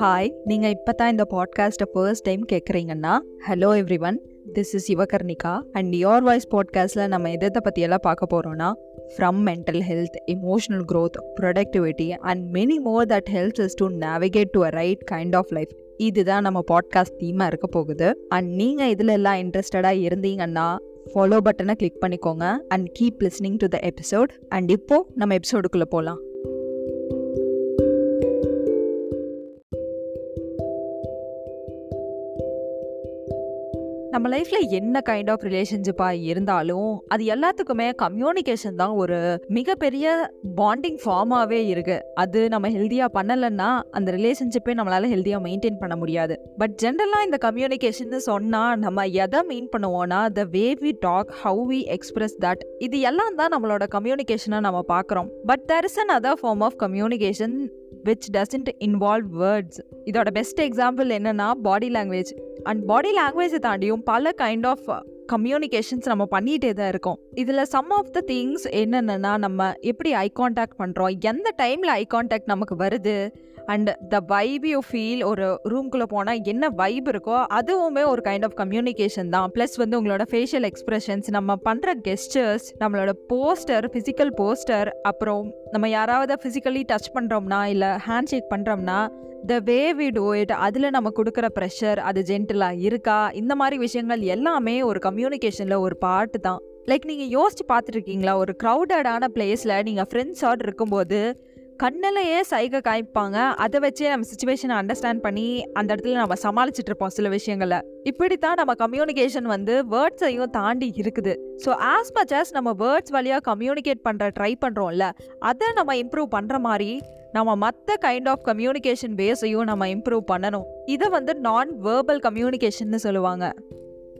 Hi நீங்கள் இப்போ தான் இந்த பாட்காஸ்ட்டை first time கேட்குறீங்கன்னா hello every one this is Yuvakarnika and your voice பாட்காஸ்ட்டில் நம்ம எதை பற்றியெல்லாம் பார்க்க போகிறோன்னா from mental health emotional growth productivity and many more that helps is to navigate to a right kind of life இதுதான் நம்ம podcast தீமாக இருக்க போகுது. அண்ட் நீங்கள் இதில் எல்லாம் இன்ட்ரெஸ்டடாக இருந்தீங்கன்னா ஃபாலோ பட்டனை கிளிக் பண்ணிக்கோங்க and keep listening to the episode and இப்போது நம்ம எபிசோடுக்குள்ளே போகலாம் நம்ம லைஃப்பில் என்ன கைண்ட் ஆஃப் ரிலேஷன்ஷிப்பாக இருந்தாலும் அது எல்லாத்துக்குமே கம்யூனிகேஷன் தான் ஒரு மிகப்பெரிய பாண்டிங் ஃபார்மாகவே இருக்குது அது நம்ம ஹெல்த்தியாக பண்ணலைன்னா அந்த ரிலேஷன்ஷிப்பே நம்மளால் ஹெல்த்தியாக மெயின்டைன் பண்ண முடியாது. பட் ஜென்ரலாக இந்த கம்யூனிகேஷன் சொன்னால் நம்ம எதை மீன் பண்ணுவோன்னா the way we talk how we express that இது எல்லாம் தான் நம்மளோட கம்யூனிகேஷனை நம்ம பார்க்குறோம். But there is another form of communication which doesn't involve words இதோட பெஸ்ட் எக்ஸாம்பிள் என்னன்னா பாடி லாங்குவேஜ் அண்ட் பாடி லாங்குவேஜை தாண்டியும் பல கைண்ட் ஆஃப் கம்யூனிகேஷன்ஸ் நம்ம பண்ணிகிட்டே தான் இருக்கோம். இதில் சம் ஆஃப் த திங்ஸ் என்னென்னா நம்ம எப்படி ஐ கான்டாக்ட் பண்ணுறோம் எந்த டைமில் ஐ கான்டாக்ட் நமக்கு வருது and the vibe you feel ஒரு ரூம்குள்ளே போனால் என்ன வைப் இருக்கோ அதுவுமே ஒரு கைண்ட் ஆஃப் கம்யூனிகேஷன் தான். ப்ளஸ் வந்து உங்களோட ஃபேஷியல் எக்ஸ்ப்ரெஷன்ஸ் நம்ம பண்ணுற கெஸ்டர்ஸ் நம்மளோட போஸ்டர் ஃபிசிக்கல் போஸ்டர் அப்புறம் நம்ம யாராவது ஃபிசிக்கலி டச் பண்ணுறோம்னா இல்லை ஹேண்ட் ஷேக் பண்ணுறோம்னா the way we do it அதில் நம்ம கொடுக்குற ப்ரெஷர் அது ஜென்டிலாக இருக்கா? இந்த மாதிரி விஷயங்கள் எல்லாமே ஒரு கம்யூனிகேஷனில் ஒரு பார்ட்டு தான். லைக் நீங்கள் யோசிச்சு பார்த்துருக்கீங்களா? ஒரு க்ரௌடடான பிளேஸில் நீங்கள் ஃப்ரெண்ட்ஸோடு இருக்கும்போது கண்ணிலேயே சைகை காய்ப்பாங்க அதை வச்சே நம்ம சுச்சுவேஷனை அண்டர்ஸ்டாண்ட் பண்ணி அந்த இடத்துல நம்ம சமாளிச்சுட்டு இருப்போம் சில விஷயங்களை. இப்படித்தான் நம்ம கம்யூனிகேஷன் வந்து வேர்ட்ஸையும் தாண்டி இருக்குது. ஸோ ஆஸ் மச் ஆஸ் நம்ம வேர்ட்ஸ் வழியாக கம்யூனிகேட் பண்ணுற ட்ரை பண்ணுறோம்ல அதை நம்ம இம்ப்ரூவ் பண்ணுற மாதிரி நம்ம மற்ற கைண்ட் ஆஃப் கம்யூனிகேஷன் பேஸையும் நம்ம இம்ப்ரூவ் பண்ணணும். இதை வந்து நான் வேர்பல் கம்யூனிகேஷன்னு சொல்லுவாங்க.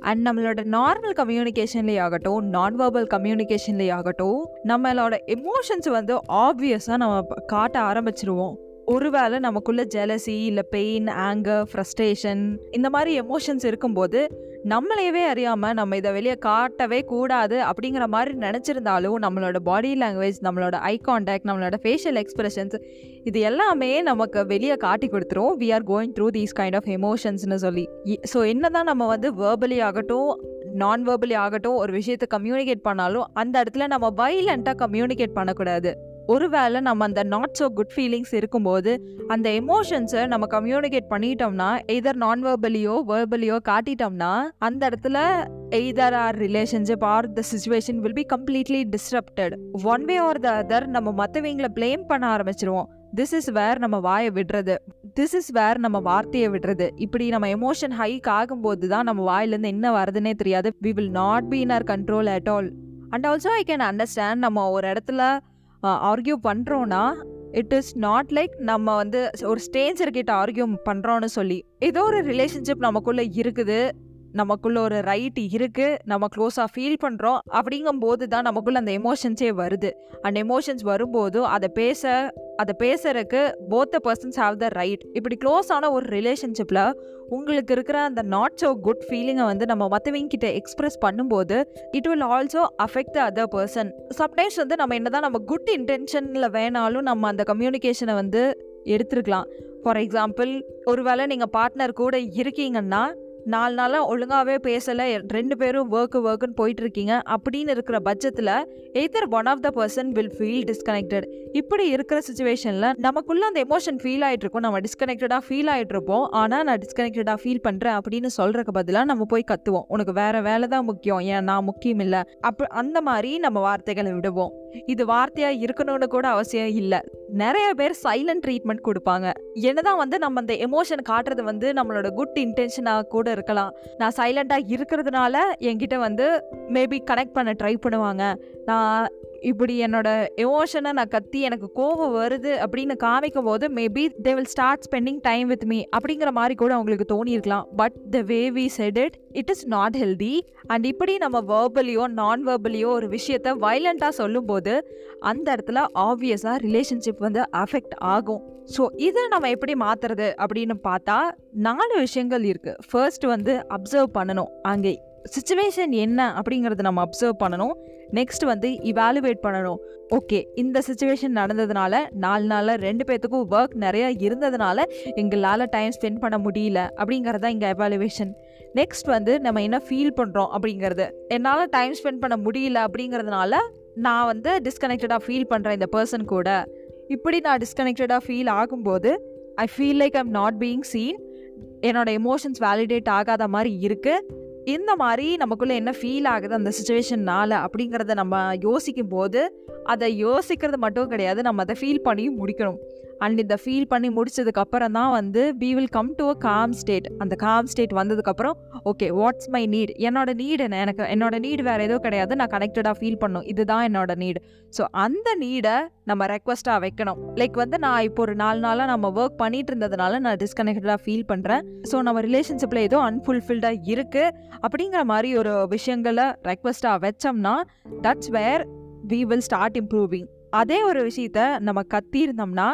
அண்ட் நம்மளோட நார்மல் கம்யூனிகேஷன்லேயே ஆகட்டும் நான் வேர்பல் கம்யூனிகேஷன்லேயே ஆகட்டும் நம்மளோட எமோஷன்ஸ் வந்து ஆப்வியஸாக நம்ம காட்ட ஆரம்பிச்சிருவோம். ஒருவேளை நமக்குள்ள ஜெலசி இல்லை பெயின் ஆங்கர் ஃப்ரஸ்ட்ரேஷன் இந்த மாதிரி எமோஷன்ஸ் இருக்கும்போது நம்மளையவே அறியாமல் நம்ம இதை வெளியே காட்டவே கூடாது அப்படிங்கிற மாதிரி நினச்சிருந்தாலும் நம்மளோட பாடி லாங்குவேஜ் நம்மளோட ஐ கான்டாக்ட் நம்மளோட ஃபேஷியல் எக்ஸ்பிரஷன்ஸ் இது எல்லாமே நமக்கு வெளியே காட்டி கொடுத்துரும். We are going through these kind of எமோஷன்ஸ்னு சொல்லி. ஸோ என்ன தான் நம்ம வந்து வேர்பலி ஆகட்டும் நான் வேர்பலி ஆகட்டும் ஒரு விஷயத்தை கம்யூனிகேட் பண்ணாலும் அந்த இடத்துல நம்ம வைலண்ட்டாக கம்யூனிகேட் பண்ணக்கூடாது. ஒருவேளை நம்ம அந்த நாட் ஸோ குட் ஃபீலிங்ஸ் இருக்கும்போது அந்த எமோஷன்ஸை நம்ம கம்யூனிகேட் பண்ணிட்டோம்னா எதர் நான் வேர்பலியோ வேர்பலியோ காட்டிட்டோம்னா அந்த இடத்துல either our relationship or the situation will be completely disrupted one way or the other நம்ம மற்றவங்களை பிளேம் பண்ண ஆரம்பிச்சிருவோம். திஸ் இஸ் வேர் நம்ம வாயை விடுறது. திஸ் இஸ் வேர் நம்ம வார்த்தையை விடுறது. இப்படி நம்ம எமோஷன் ஹைக் ஆகும்போது தான் நம்ம வாயிலேருந்து என்ன வருதுன்னே தெரியாது. We will not be in our control at all and also I can understand நம்ம ஒரு இடத்துல ஆர்கியூ பண்ணுறோன்னா இட் இஸ் நாட் லைக் நம்ம வந்து ஒரு ஸ்டேஞ்சர் கிட்ட ஆர்கியூ பண்ணுறோன்னு சொல்லி ஏதோ ஒரு ரிலேஷன்ஷிப் நமக்குள்ளே இருக்குது. நமக்குள்ள ஒரு ரைட் இருக்கு. நம்ம க்ளோஸாக ஃபீல் பண்ணுறோம் அப்படிங்கும்போது தான் நமக்குள்ள அந்த எமோஷன்ஸே வருது. அந்த எமோஷன்ஸ் வரும்போது அதை பேச அதை பேசுறதுக்கு both the persons have the right இப்படி க்ளோஸ் ஆன ஒரு ரிலேஷன்ஷிப்பில் உங்களுக்கு இருக்கிற அந்த நாட் ஸோ குட் ஃபீலிங்கை வந்து நம்ம மற்றவங்க கிட்ட எக்ஸ்பிரஸ் பண்ணும்போது it will also affect the other person sometimes வந்து நம்ம என்னதான் நம்ம குட் இன்டென்ஷனில் வேணாலும் நம்ம அந்த கம்யூனிகேஷனை வந்து எடுத்துருக்கலாம். ஃபார் எக்ஸாம்பிள் ஒருவேளை நீங்கள் பார்ட்னர் கூட இருக்கீங்கன்னா நாலு நாளாக ஒழுங்காகவே பேசலை. ரெண்டு பேரும் ஒர்க்கு ஒர்க்குன்னு போயிட்டு இருக்கீங்க. அப்படின்னு இருக்கிற பட்சத்தில் either one of the person will feel disconnected இப்படி இருக்கிற சுச்சுவேஷனில் நமக்குள்ள அந்த எமோஷன் ஃபீல் ஆகிட்டு இருக்கும் நம்ம டிஸ்கனெக்டடாக ஃபீல் ஆகிட்டு இருப்போம் ஆனால் நான் டிஸ்கனெக்டடாக ஃபீல் பண்ணுறேன் அப்படின்னு சொல்கிறக்கு பதிலாக நம்ம போய் கத்துவோம். உனக்கு வேற வேலை தான் முக்கியம். ஏன் நான் முக்கியம் இல்லை? அப்போ அந்த மாதிரி நம்ம வார்த்தைகளை விடுவோம். இது வார்த்தையாக இருக்கணும்னு கூட அவசியம் இல்லை. நிறைய பேர் சைலண்ட் ட்ரீட்மெண்ட் கொடுப்பாங்க. என்னதான் வந்து நம்ம அந்த எமோஷன் காட்டுறது வந்து நம்மளோட குட் இன்டென்ஷனாக கூட இருக்கலாம். நான் சைலண்டாக இருக்கிறதுனால என்கிட்ட வந்து மேபி கனெக்ட் பண்ண ட்ரை பண்ணுவாங்க. நான் இப்படி என்னோட எமோஷனை நான் கத்தி எனக்கு கோவம் வருது அப்படின்னு காமிக்கும் போது maybe they will start spending time with me அப்படிங்கிற மாதிரி கூட அவங்களுக்கு தோணியிருக்கலாம். But the way we said it it is not healthy and இப்படி நம்ம வேர்பலியோ நான் வேர்பலியோ ஒரு விஷயத்த வைலண்ட்டாக சொல்லும்போது அந்த இடத்துல ஆப்வியஸாக ரிலேஷன்ஷிப் வந்து அஃபெக்ட் ஆகும். ஸோ இதை நம்ம எப்படி மாற்றுறது அப்படின்னு பார்த்தா நாலு விஷயங்கள் இருக்குது ஃபர்ஸ்ட் வந்து அப்சர்வ் பண்ணணும். அங்கே சுச்சுவேஷன் என்ன அப்படிங்கிறத நம்ம அப்சர்வ் பண்ணணும். நெக்ஸ்ட் வந்து இவாலுவேட் பண்ணணும். ஓகே இந்த சுச்சுவேஷன் நடந்ததுனால நாலு நாளில் ரெண்டு பேர்த்துக்கும் ஒர்க் நிறையா இருந்ததுனால எங்களால் டைம் ஸ்பெண்ட் பண்ண முடியல அப்படிங்கிறது தான் இங்கே எவாலுவேஷன் நெக்ஸ்ட் வந்து நம்ம என்ன ஃபீல் பண்ணுறோம் அப்படிங்கிறது. என்னால் டைம் ஸ்பெண்ட் பண்ண முடியல அப்படிங்கிறதுனால நான் வந்து டிஸ்கனெக்டடாக ஃபீல் பண்ணுறேன் இந்த பர்சன் கூட. இப்படி நான் டிஸ்கனெக்டடாக ஃபீல் ஆகும்போது I feel like I'm not being seen என்னோடய எமோஷன்ஸ் வேலிடேட் ஆகாத மாதிரி இருக்குது இந்த மாதிரி நமக்குள்ளே என்ன ஃபீல் ஆகுது அந்த சுச்சுவேஷன்னால அப்படிங்கிறத நம்ம யோசிக்கும் போது அதை யோசிக்கிறது மட்டும் கிடையாது நம்ம அதை ஃபீல் பண்ணி முடிக்கணும். அண்ட் இந்த ஃபீல் பண்ணி முடிச்சதுக்கப்புறம் தான் வந்து we will come to a calm state அந்த காம் ஸ்டேட் வந்ததுக்கப்புறம் ஓகே வாட்ஸ் மை நீட் என்னோட நீட் என்ன? எனக்கு என்னோட நீடு வேறு எதுவும் கிடையாது. நான் கனெக்டடாக ஃபீல் பண்ணும். இதுதான் என்னோட நீடு ஸோ அந்த நீடை நம்ம ரெக்வஸ்ட்டாக வைக்கணும். லைக் வந்து நான் இப்போ ஒரு நாலு நாளாக நம்ம ஒர்க் பண்ணிட்டு இருந்ததுனால நான் டிஸ்கனெக்டடாக ஃபீல் பண்ணுறேன் ஸோ நம்ம ரிலேஷன்ஷிப்பில் ஏதோ அன்ஃபுல்ஃபில்டாக இருக்குது அப்படிங்கிற மாதிரி ஒரு விஷயங்களை ரெக்வஸ்ட்டாக வச்சோம்னா that's where we will start improving அதே ஒரு விஷயத்த நம்ம கத்தியிருந்தோம்னா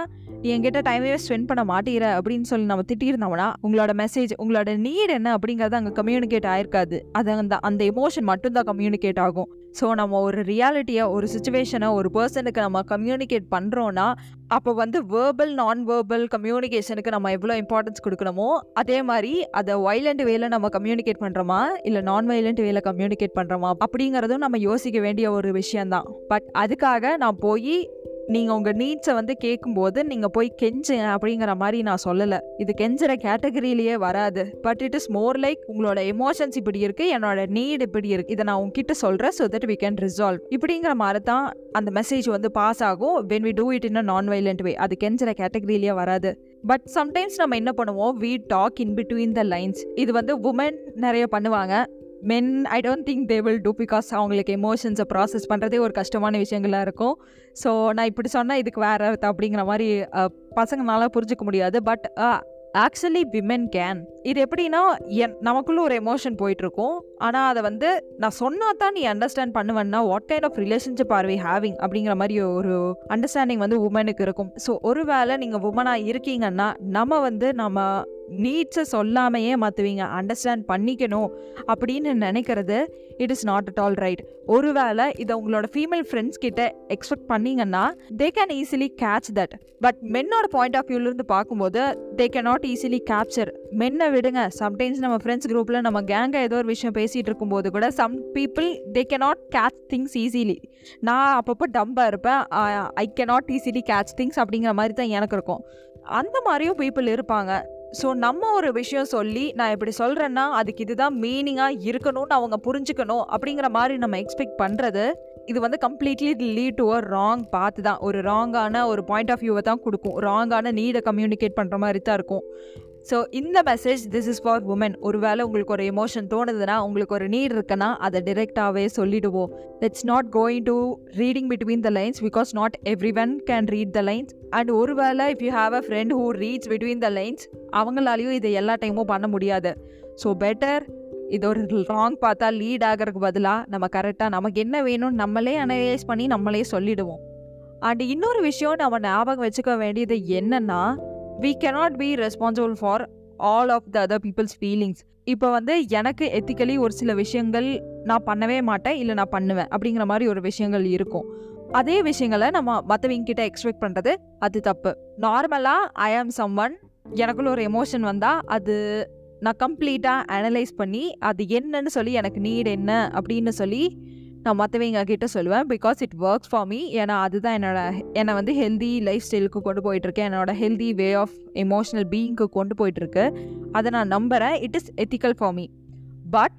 என்கிட்ட டைமே ஸ்பெண்ட் பண்ண மாட்டேற அப்படின்னு சொல்லி நம்ம திட்டியிருந்தோம்னா உங்களோட மெசேஜ் உங்களோட நீட் என்ன அப்படிங்கிறது அங்கே கம்யூனிகேட் ஆயிருக்காது. அது அந்த அந்த எமோஷன் மட்டும்தான் கம்யூனிகேட் ஆகும். ஸோ நம்ம ஒரு ரியாலிட்டியை ஒரு சுச்சுவேஷனை ஒரு பர்சனுக்கு நம்ம கம்யூனிகேட் பண்ணுறோன்னா அப்போ வந்து வேர்பல் நான் வேர்பல் கம்யூனிகேஷனுக்கு நம்ம எவ்வளோ இம்பார்ட்டன்ஸ் கொடுக்கணுமோ அதே மாதிரி அதை வைலண்ட் வேல நம்ம கம்யூனிகேட் பண்ணுறோமா இல்லை நான் வைலண்ட் வேல கம்யூனிகேட் பண்ணுறோமா அப்படிங்கிறதும் நம்ம யோசிக்க வேண்டிய ஒரு விஷயந்தான் பட் அதுக்காக நான் போய் நீங்கள் உங்கள் நீட்ஸை வந்து கேட்கும்போது நீங்கள் போய் கெஞ்சேன் அப்படிங்கிற மாதிரி நான் சொல்லலை. இது கெஞ்சுற கேட்டகரியிலேயே வராது. But it is more like உங்களோட எமோஷன்ஸ் இப்படி இருக்குது என்னோட நீட் இப்படி இருக்குது இதை நான் உங்ககிட்ட சொல்கிறேன் so that we can resolve இப்படிங்கிற மாதிரி தான் அந்த மெசேஜ் வந்து பாஸ் ஆகும். When we do it in a non violent way அது கெஞ்சுற கேட்டகரியிலேயே வராது. பட் சம்டைம்ஸ் நம்ம என்ன பண்ணுவோம்? We talk in between the lines இது வந்து உமன் நிறைய பண்ணுவாங்க. Men I don't think they will do because அவங்களுக்கு எமோஷன்ஸை ப்ராசஸ் பண்ணுறதே ஒரு கஷ்டமான விஷயங்களாக இருக்கும். ஸோ நான் இப்படி சொன்னால் இதுக்கு வேற அப்படிங்கிற மாதிரி பசங்கனால புரிஞ்சுக்க முடியாது. பட் ஆக்சுவலி விமென் கேன் இது எப்படின்னா என் நமக்குள்ள ஒரு எமோஷன் போயிட்டுருக்கும். ஆனால் அதை வந்து நான் சொன்னா தான் நீ அண்டர்ஸ்டாண்ட் பண்ணுவேன்னா what kind of relationship are we having அப்படிங்கிற மாதிரி ஒரு அண்டர்ஸ்டாண்டிங் வந்து உமனுக்கு இருக்கும். ஸோ ஒரு வேளை நீங்கள் உமனாக இருக்கீங்கன்னா நம்ம வந்து நம்ம நீட்ஸை சொல்லாமையே மாற்றுவீங்க அண்டர்ஸ்டாண்ட் பண்ணிக்கணும் அப்படின்னு நினைக்கிறது it is not at all right ஒருவேளை இதை உங்களோட ஃபீமேல் ஃப்ரெண்ட்ஸ் கிட்ட எக்ஸ்பெக்ட் பண்ணீங்கன்னா they can easily catch that but மென்னோட point of வியூலேருந்து பார்க்கும்போது they can not easily capture மென்னை விடுங்க. சம்டைம்ஸ் நம்ம ஃப்ரெண்ட்ஸ் குரூப்பில் நம்ம கேங்காக ஏதோ ஒரு விஷயம் பேசிகிட்டு இருக்கும்போது கூட some people they can not catch things easily நான் அப்பப்போ டம்பாக இருப்பேன். I can not easily catch things அப்படிங்கிற மாதிரி தான் எனக்கு இருக்கும். அந்த மாதிரியும் பீப்புள் இருப்பாங்க. ஸோ நம்ம ஒரு விஷயம் சொல்லி நான் இப்படி சொல்கிறேன்னா அதுக்கு இதுதான் மீனிங்காக இருக்கணும்னு அவங்க புரிஞ்சுக்கணும் அப்படிங்கிற மாதிரி நம்ம எக்ஸ்பெக்ட் பண்ணுறது இது வந்து completely lead to a wrong பார்த்து தான். ஒரு ராங்கான ஒரு பாயிண்ட் ஆஃப் வியூவை தான் கொடுக்கும். ராங்கான நீடை கம்யூனிகேட் பண்ணுற மாதிரி தான் இருக்கும். ஸோ இந்த message this is for women ஒருவேளை உங்களுக்கு ஒரு எமோஷன் தோணுதுன்னா உங்களுக்கு ஒரு நீட் இருக்குன்னா அதை டிரெக்டாகவே சொல்லிடுவோம். Let's not going to reading between the lines because not every one can read the lines and ஒருவேளை if you have a friend who reads between the lines அவங்களாலையும் இதை எல்லா டைமும் பண்ண முடியாது. ஸோ பெட்டர் இது ஒரு ராங் பார்த்தா லீட் ஆகிறதுக்கு பதிலாக நம்ம கரெக்டாக நமக்கு என்ன வேணும்னு நம்மளே அனலைஸ் பண்ணி நம்மளே சொல்லிடுவோம். அண்ட் இன்னொரு விஷயம் நம்ம ஞாபகம் வச்சுக்க வேண்டியது என்னன்னா we cannot be responsible for all of the other people's feelings இப்போ வந்து எனக்கு எத்திக்கலி ஒரு சில விஷயங்கள் நான் பண்ணவே மாட்டேன் இல்லை நான் பண்ணுவேன் அப்படிங்கிற மாதிரி ஒரு விஷயங்கள் இருக்கும். அதே விஷயங்களை நம்ம மற்றவங்க கிட்ட எக்ஸ்பெக்ட் பண்ணுறது அது தப்பு. நார்மலாக ஐ ஆம் சம் ஒன் எனக்குள்ள ஒரு எமோஷன் வந்தால் அது நான் கம்ப்ளீட்டாக அனலைஸ் பண்ணி அது என்னன்னு சொல்லி எனக்கு நீட் என்ன அப்படின்னு சொல்லி நான் மற்றவங்க கிட்ட சொல்லுவேன் because it works for me ஏன்னா அதுதான் என்னோட என்னை வந்து ஹெல்தி லைஃப் ஸ்டைலுக்கு கொண்டு போயிட்டுருக்கேன் என்னோட ஹெல்தி வே ஆஃப் எமோஷ்னல் பீயிங்க்கு கொண்டு போயிட்டுருக்கு. அதை நான் நம்புகிறேன் it is ethical for me but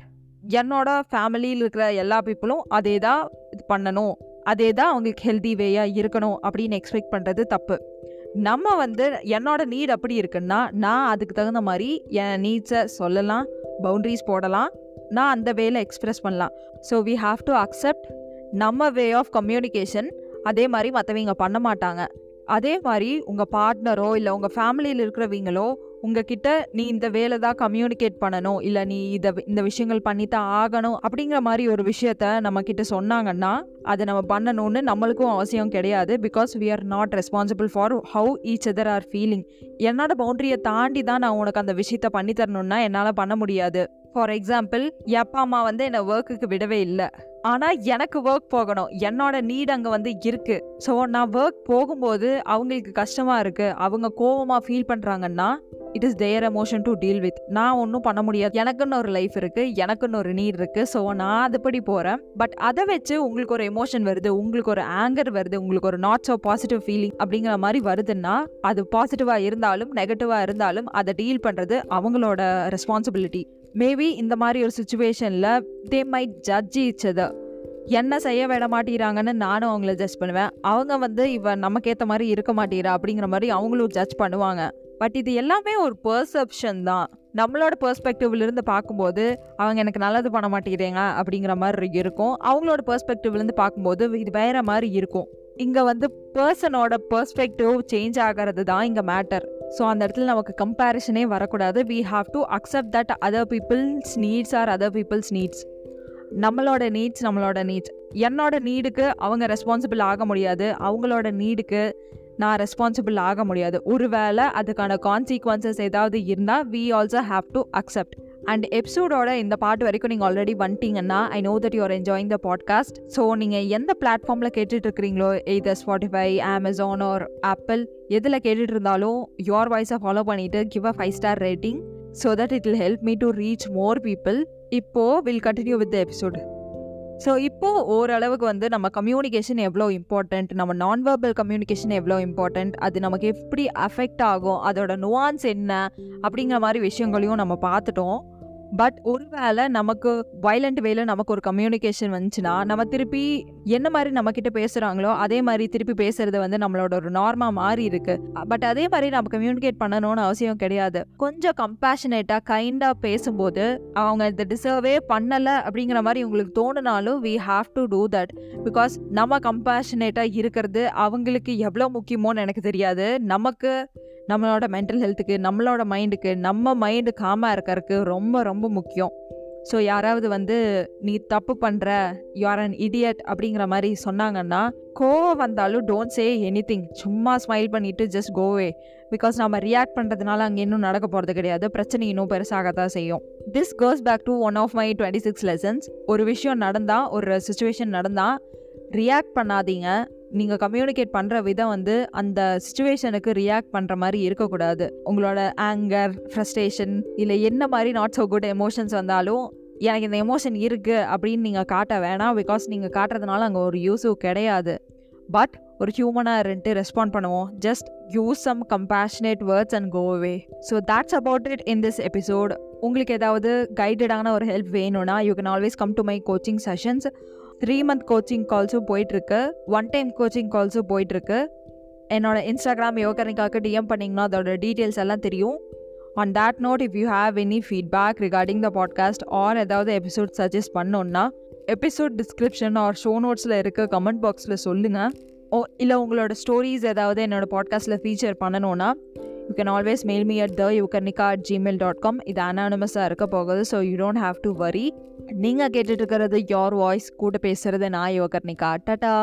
என்னோட ஃபேமிலியில் இருக்கிற எல்லா பீப்புளும் அதே தான் இது பண்ணணும். அதே தான் அவங்களுக்கு ஹெல்தி வேயாக இருக்கணும் அப்படின்னு எக்ஸ்பெக்ட் பண்ணுறது தப்பு. நம்ம வந்து என்னோட நீட் அப்படி இருக்குன்னா நான் அதுக்கு தகுந்த மாதிரி என் நீட்ஸை சொல்லலாம் பவுண்ட்ரிஸ் போடலாம். நான் அந்த வேல எக்ஸ்ப்ரெஸ் பண்ணலாம். So we have to accept நம்ம வே ஆஃப் கம்யூனிகேஷன் அதே மாதிரி மற்றவங்க பண்ண மாட்டாங்க. அதே மாதிரி உங்கள் பார்ட்னரோ இல்லை உங்கள் ஃபேமிலியில் இருக்கிறவங்களோ உங்ககிட்ட நீ இந்த வேலை தான் கம்யூனிகேட் பண்ணணும். இல்லை நீ இதை இந்த விஷயங்கள் பண்ணித்தான் ஆகணும் அப்படிங்கிற மாதிரி ஒரு விஷயத்த நம்ம கிட்ட சொன்னாங்கன்னா அதை நம்ம பண்ணணும்னு நம்மளுக்கும் அவசியம் கிடையாது. Because we are not responsible for how each other are feeling என்னோட பவுண்டரியை தாண்டி தான் நான் உனக்கு அந்த விஷயத்த பண்ணி என்னால் பண்ண முடியாது. ஃபார் எக்ஸாம்பிள் என் அப்பா அம்மா வந்து என்னை ஒர்க்குக்கு விடவே இல்லை. ஆனால் எனக்கு ஒர்க் போகணும். என்னோட நீட் அங்கே வந்து இருக்கு. ஸோ நான் ஒர்க் போகும்போது அவங்களுக்கு கஷ்டமாக இருக்குது அவங்க கோவமாக ஃபீல் பண்ணுறாங்கன்னா it is their emotion to deal with நான் ஒன்றும் பண்ண முடியாது. எனக்குன்னு ஒரு லைஃப் இருக்குது எனக்குன்னு ஒரு நீட் இருக்குது ஸோ நான் அதுபடி போகிறேன் பட் அதை வச்சு உங்களுக்கு ஒரு எமோஷன் வருது. உங்களுக்கு ஒரு ஆங்கர் வருது. உங்களுக்கு ஒரு நாட் ஸோ பாசிட்டிவ் ஃபீலிங் அப்படிங்கிற மாதிரி வருதுன்னா அது பாசிட்டிவாக இருந்தாலும் நெகட்டிவாக இருந்தாலும் அதை டீல் பண்ணுறது அவங்களோட ரெஸ்பான்சிபிலிட்டி மேபி இந்த மாதிரி ஒரு சுச்சுவேஷனில் தே மைட் ஜட்ஜ் இச்சது என்ன செய்ய விட மாட்டேங்கிறாங்கன்னு நானும் அவங்கள ஜட்ஜ் பண்ணுவேன். அவங்க வந்து இவன் நமக்கேற்ற மாதிரி இருக்க மாட்டேங்கிறா அப்படிங்கிற மாதிரி அவங்களும் ஜட்ஜ் பண்ணுவாங்க. பட் இது எல்லாமே ஒரு பர்செப்ஷன் தான். நம்மளோட பெர்ஸ்பெக்டிவ்லேருந்து பார்க்கும்போது அவங்க எனக்கு நல்லது பண்ண மாட்டேங்கிறீங்க அப்படிங்கிற மாதிரி இருக்கும். அவங்களோட பர்ஸ்பெக்டிவ்லேருந்து பார்க்கும்போது இது வேற மாதிரி இருக்கும். இங்கே வந்து பர்சனோட பெர்ஸ்பெக்டிவ் சேஞ்ச் ஆகிறது தான் இங்கே மேட்டர் ஸோ அந்த இடத்துல நமக்கு கம்பேரிஷனே வரக்கூடாது. We have to accept that other people's needs are other people's needs நம்மளோட நீட்ஸ் நம்மளோட நீட்ஸ் என்னோட நீடுக்கு அவங்க ரெஸ்பான்சிபிள் ஆக முடியாது. அவங்களோட நீடுக்கு நான் ரெஸ்பான்சிபிள் ஆக முடியாது. ஒருவேளை அதுக்கான கான்சிக்வன்சஸ் ஏதாவது இருந்தால் we also have to accept and எபிசோடோட இந்த பாட்டு வரைக்கும் நீங்கள் ஆல்ரெடி வந்துட்டீங்கன்னா I know that you're enjoying the podcast so நீங்கள் எந்த பிளாட்ஃபார்மில் கேட்டுட்டு இருக்கிறீங்களோ either Spotify Amazon or Apple எதில் கேட்டுட்டு இருந்தாலும் யோர் வாய்ஸை ஃபாலோ பண்ணிவிட்டு give a five star rating so that it will help me to reach more people இப்போது will continue with the episode so இப்போது ஓரளவுக்கு வந்து நம்ம கம்யூனிகேஷன் எவ்வளோ இம்பார்ட்டண்ட் நம்ம நான் வெர்பல் கம்யூனிகேஷன் எவ்வளோ இம்பார்ட்டண்ட் அது நமக்கு எப்படி அஃபெக்ட் ஆகும் அதோட நுவான்ஸ் என்ன அப்படிங்கிற மாதிரி விஷயங்களையும் நம்ம பார்த்துட்டோம். பட் ஒருவேளை நமக்கு வயலண்ட் வேல நமக்கு ஒரு கம்யூனிகேஷன் வந்துச்சுன்னா நம்ம திருப்பி என்ன மாதிரி நம்ம கிட்ட பேசுகிறாங்களோ அதே மாதிரி திருப்பி பேசுறது வந்து நம்மளோட ஒரு நார்மா மாறி இருக்கு. பட் அதே மாதிரி நம்ம கம்யூனிகேட் பண்ணணும்னு அவசியம் கிடையாது. கொஞ்சம் கம்பேஷனேட்டாக கைண்டாக பேசும்போது அவங்க இதை டிசர்வே பண்ணலை அப்படிங்கிற மாதிரி உங்களுக்கு தோணுனாலும் we have to do that because நம்ம கம்பேஷனேட்டாக இருக்கிறது அவங்களுக்கு எவ்வளோ முக்கியமோன்னு எனக்கு தெரியாது. நமக்கு நம்மளோட மென்டல் ஹெல்த்துக்கு நம்மளோட மைண்டுக்கு நம்ம மைண்டு காமாக இருக்கிறதுக்கு ரொம்ப ரொம்ப முக்கியம். ஸோ யாராவது வந்து நீ தப்பு பண்ணுற யூ ஆர் அன் இடியட் அப்படிங்கிற மாதிரி சொன்னாங்கன்னா கோவம் வந்தாலும் டோன்ட் சே எனி திங் சும்மா ஸ்மைல் பண்ணிவிட்டு ஜஸ்ட் கோவே பிகாஸ் நம்ம ரியாக்ட் பண்ணுறதுனால அங்கே இன்னும் நடக்க போகிறது கிடையாது. பிரச்சனை இன்னும் பெருசாக தான் செய்யும். This goes back to one of my twenty six lessons ஒரு விஷயம் நடந்தால் ஒரு சுச்சுவேஷன் நடந்தால் ரியாக்ட் பண்ணாதீங்க. நீங்கள் கம்யூனிகேட் பண்ணுற விதம் வந்து அந்த சுச்சுவேஷனுக்கு ரியாக்ட் பண்ணுற மாதிரி இருக்கக்கூடாது. உங்களோட ஆங்கர் ஃப்ரஸ்ட்ரேஷன் இல்லை என்ன மாதிரி நாட் ஸோ குட் எமோஷன்ஸ் வந்தாலும் எனக்கு இந்த எமோஷன் இருக்குது அப்படின்னு நீங்கள் காட்ட வேணாம். பிகாஸ் நீங்கள் காட்டுறதுனால அங்கே ஒரு யூஸும் கிடையாது. பட் ஒரு ஹியூமனாக இருந்துட்டு ரெஸ்பாண்ட் பண்ணுவோம். Just use some compassionate words and go away so that's about it in this episode உங்களுக்கு ஏதாவது கைடடான ஒரு ஹெல்ப் வேணும்னா you can always come to my coaching sessions three month coaching கால்ஸும் போயிட்டுருக்கு. ஒன் டைம் கோச்சிங் கால்ஸும் போயிட்டுருக்கு. என்னோட இன்ஸ்டாகிராம் யோகனிக்காக்கு டிஎம் பண்ணிங்கன்னா அதோட டீட்டெயில்ஸ் எல்லாம் தெரியும். On that note if you have any feedback regarding the podcast or ஏதாவது எபிசோட் சஜஸ்ட் பண்ணோன்னா எபிசோட் டிஸ்கிரிப்ஷன் ஆர் ஷோ நோட்ஸில் இருக்க கமெண்ட் பாக்ஸில் சொல்லுங்கள் ஓ இல்லை உங்களோட ஸ்டோரிஸ் ஏதாவது என்னோடய பாட்காஸ்ட்டில் ஃபீச்சர் பண்ணணுன்னா you can always mail me at the யூகர்னிகா at Gmail dot com இது அனானமஸாக இருக்க போகுது so you don't have to worry நீங்கள் கேட்டுட்டு இருக்கிறது யோர் வாய்ஸ் கூட பேசுகிறது நான் யோகர்னிகா டட்டா